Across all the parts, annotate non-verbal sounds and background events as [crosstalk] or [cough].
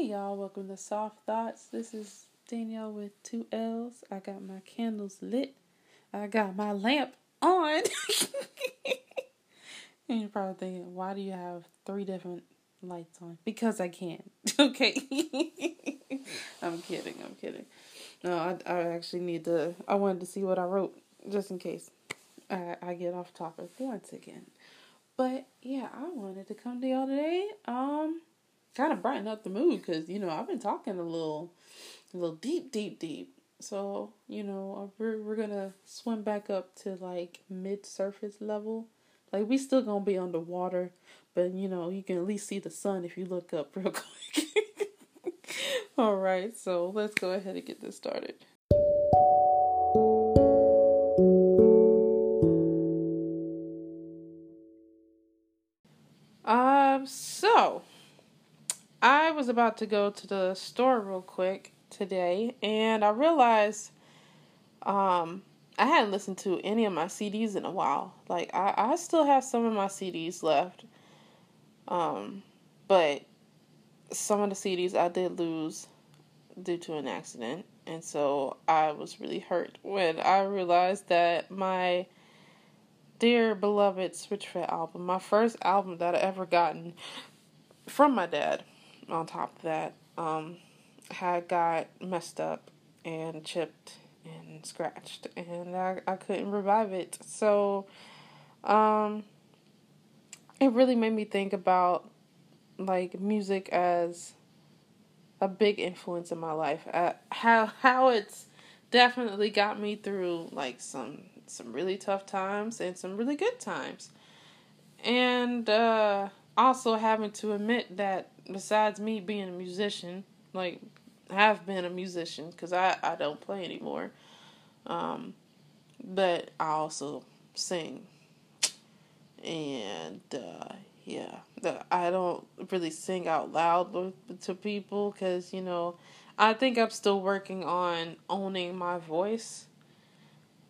Hey y'all, welcome to Soft Thoughts. This is Danielle with two L's. I got my candles lit. I got my lamp on. [laughs] and you're probably thinking, why do you have three different lights on? Because I can. [laughs] okay. [laughs] I'm kidding, I'm kidding. No, I, I actually need to, I wanted to see what I wrote just in case I, I get off topic once again. But yeah, I wanted to come to y'all today. Um, kind of brighten up the mood because you know I've been talking a little, a little deep, deep, deep. So you know uh, we're we're gonna swim back up to like mid surface level. Like we still gonna be underwater, but you know you can at least see the sun if you look up [laughs] real quick. All right, so let's go ahead and get this started. About to go to the store real quick today, and I realized um I hadn't listened to any of my CDs in a while. Like I, I still have some of my CDs left. Um, but some of the CDs I did lose due to an accident, and so I was really hurt when I realized that my dear beloved Switchfoot album, my first album that I ever gotten from my dad, on top of that, um, had got messed up and chipped and scratched, and I, I couldn't revive it. So, um, it really made me think about like music as a big influence in my life. Uh, how how it's definitely got me through like some some really tough times and some really good times. And uh, also having to admit that besides me being a musician, like have been a musician because I, I don't play anymore. Um, but I also sing. And uh, yeah, I don't really sing out loud to people because, you know, I think I'm still working on owning my voice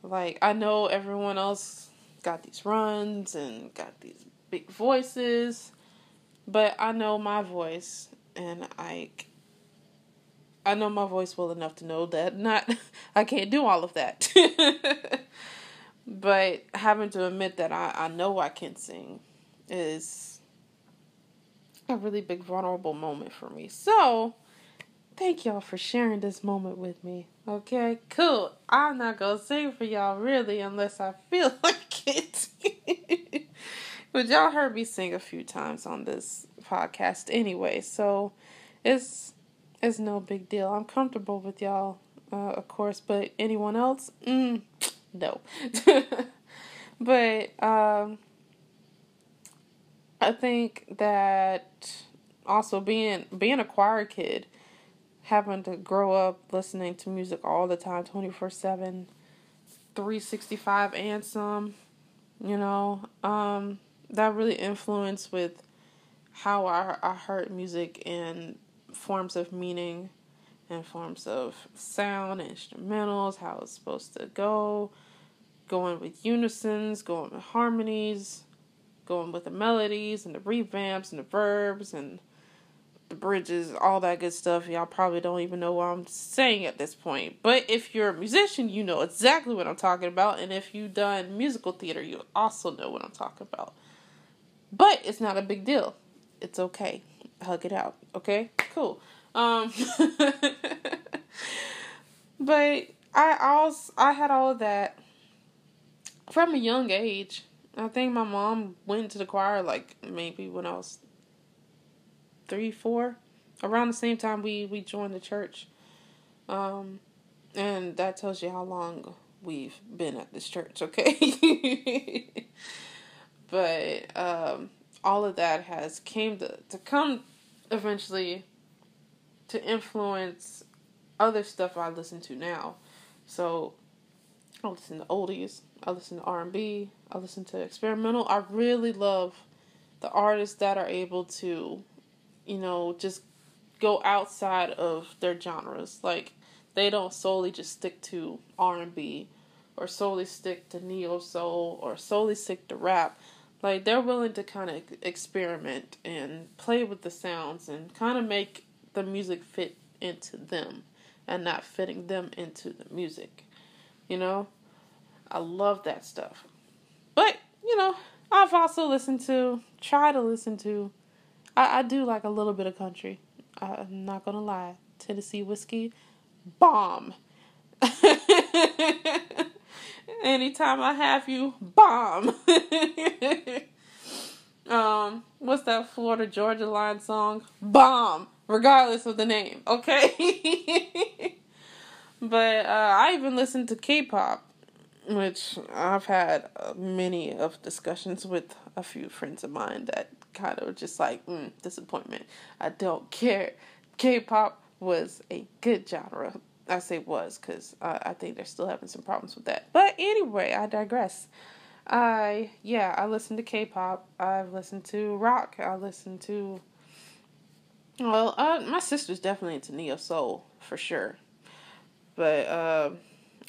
like I know everyone else got these runs and got these big voices, but I know my voice and I I know my voice well enough to know that not [laughs] I can't do all of that. [laughs] but having to admit that I, I know I can sing is a really big vulnerable moment for me. So thank y'all for sharing this moment with me. Okay, cool. I'm not gonna sing for y'all really unless I feel [laughs] like it. But y'all heard me sing a few times on this podcast anyway, so it's it's no big deal. I'm comfortable with y'all, uh, of course, but anyone else, mm, no. [laughs] but um, I think that also being being a choir kid having to grow up listening to music all the time 24 7 365 and some you know um that really influenced with how I, I heard music and forms of meaning and forms of sound instrumentals how it's supposed to go going with unisons going with harmonies going with the melodies and the revamps and the verbs and the bridges, all that good stuff. Y'all probably don't even know what I'm saying at this point. But if you're a musician, you know exactly what I'm talking about. And if you've done musical theater, you also know what I'm talking about. But it's not a big deal. It's okay. Hug it out. Okay? Cool. Um [laughs] But I also I had all of that from a young age. I think my mom went to the choir like maybe when I was three, four, around the same time we we joined the church. Um, and that tells you how long we've been at this church, okay? [laughs] but um, all of that has came to to come eventually to influence other stuff I listen to now. So I listen to oldies, I listen to R and B, I listen to experimental. I really love the artists that are able to you know, just go outside of their genres. Like they don't solely just stick to R and B or solely stick to neo soul or solely stick to rap. Like they're willing to kind of experiment and play with the sounds and kind of make the music fit into them and not fitting them into the music. You know? I love that stuff. But, you know, I've also listened to, try to listen to, I, I do like a little bit of country. I, I'm not gonna lie. Tennessee whiskey, bomb. [laughs] Anytime I have you, bomb. [laughs] um, what's that Florida Georgia Line song? Bomb, regardless of the name. Okay. [laughs] but uh, I even listen to K-pop, which I've had uh, many of discussions with a few friends of mine that kind of just like mm, disappointment. I don't care. K-pop was a good genre. I say was because I think they're still having some problems with that. But anyway, I digress. I yeah, I listen to K-pop. I've listened to rock. I listen to. Well, uh, my sister's definitely into neo soul for sure, but uh,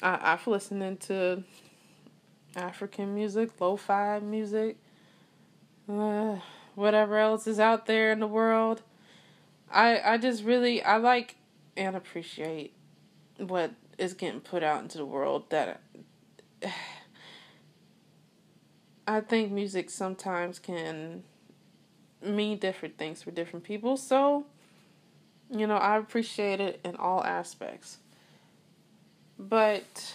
I I've listened to African music, lo-fi music, uh, whatever else is out there in the world. I I just really I like and appreciate what is getting put out into the world that I think music sometimes can mean different things for different people. So, you know, I appreciate it in all aspects. But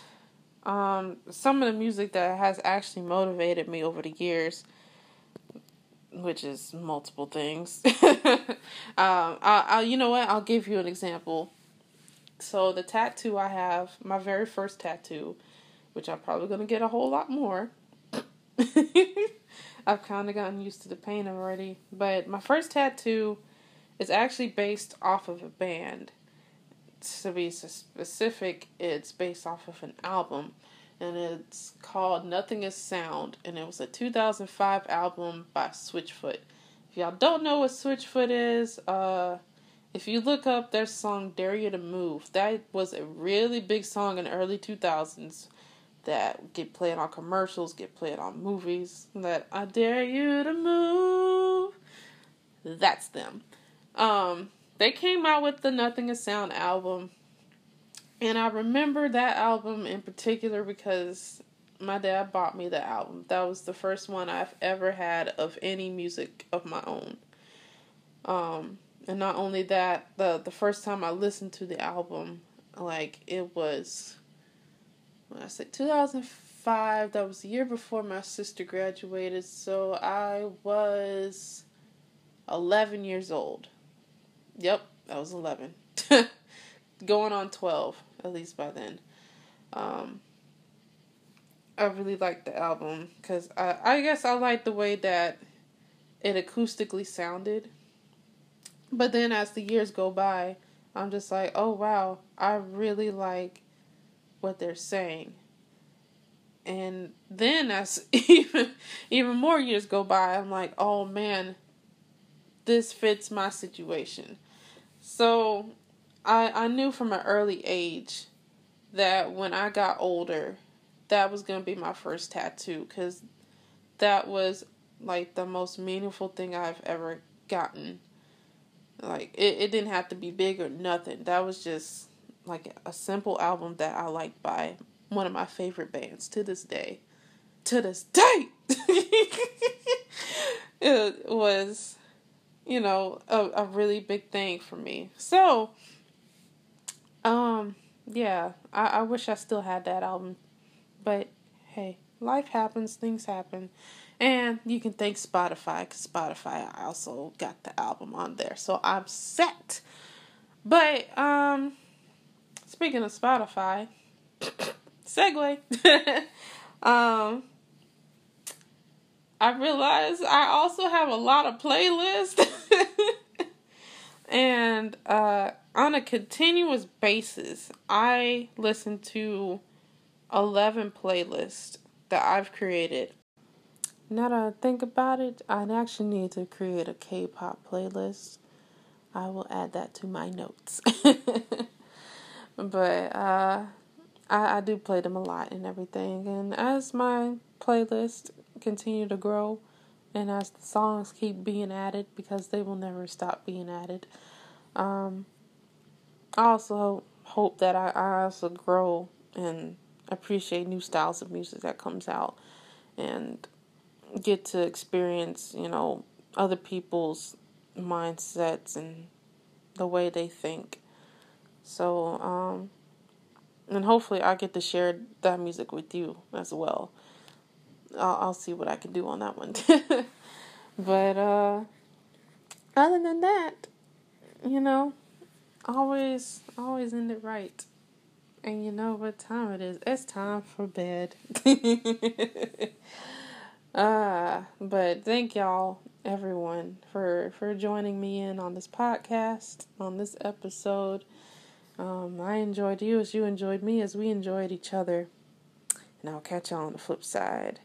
um, some of the music that has actually motivated me over the years, which is multiple things. [laughs] um, I, I, you know what? I'll give you an example. So the tattoo I have, my very first tattoo, which I'm probably gonna get a whole lot more. [laughs] I've kind of gotten used to the pain already, but my first tattoo is actually based off of a band. To be specific, it's based off of an album, and it's called Nothing Is Sound, and it was a 2005 album by Switchfoot. If y'all don't know what Switchfoot is, uh, if you look up their song Dare You to Move, that was a really big song in the early 2000s that get played on commercials, get played on movies. That I dare you to move. That's them. Um, they came out with the Nothing Is Sound album. And I remember that album in particular because my dad bought me the album. That was the first one I've ever had of any music of my own. Um, and not only that, the the first time I listened to the album, like it was when I said 2005, that was the year before my sister graduated, so I was 11 years old. Yep, I was 11. [laughs] Going on 12, at least by then. Um, I really liked the album because I, I guess I liked the way that it acoustically sounded but then as the years go by, I'm just like, oh wow, I really like what they're saying. And then as [laughs] even even more years go by, I'm like, oh man, this fits my situation. So I I knew from an early age that when I got older, that was going to be my first tattoo cuz that was like the most meaningful thing I've ever gotten like it, it didn't have to be big or nothing. That was just like a simple album that I liked by one of my favorite bands to this day. To this day. [laughs] it was, you know, a, a really big thing for me. So, um, yeah, I, I wish I still had that album. But hey, life happens, things happen. And you can thank Spotify because Spotify I also got the album on there. So I'm set. But um speaking of Spotify, [coughs] segue. [laughs] um I realize I also have a lot of playlists. [laughs] and uh on a continuous basis, I listen to 11 playlists that I've created now that I think about it, I actually need to create a K pop playlist. I will add that to my notes. [laughs] but uh, I, I do play them a lot and everything. And as my playlist continue to grow, and as the songs keep being added, because they will never stop being added, Um, I also hope that I, I also grow and appreciate new styles of music that comes out and get to experience, you know, other people's mindsets and the way they think. So, um, and hopefully I get to share that music with you as well. I'll, I'll see what I can do on that one. [laughs] but uh, other than that, you know, always always end it right. And you know what time it is? It's time for bed. [laughs] uh, but thank y'all everyone for for joining me in on this podcast, on this episode. Um, I enjoyed you as you enjoyed me as we enjoyed each other. And I'll catch y'all on the flip side.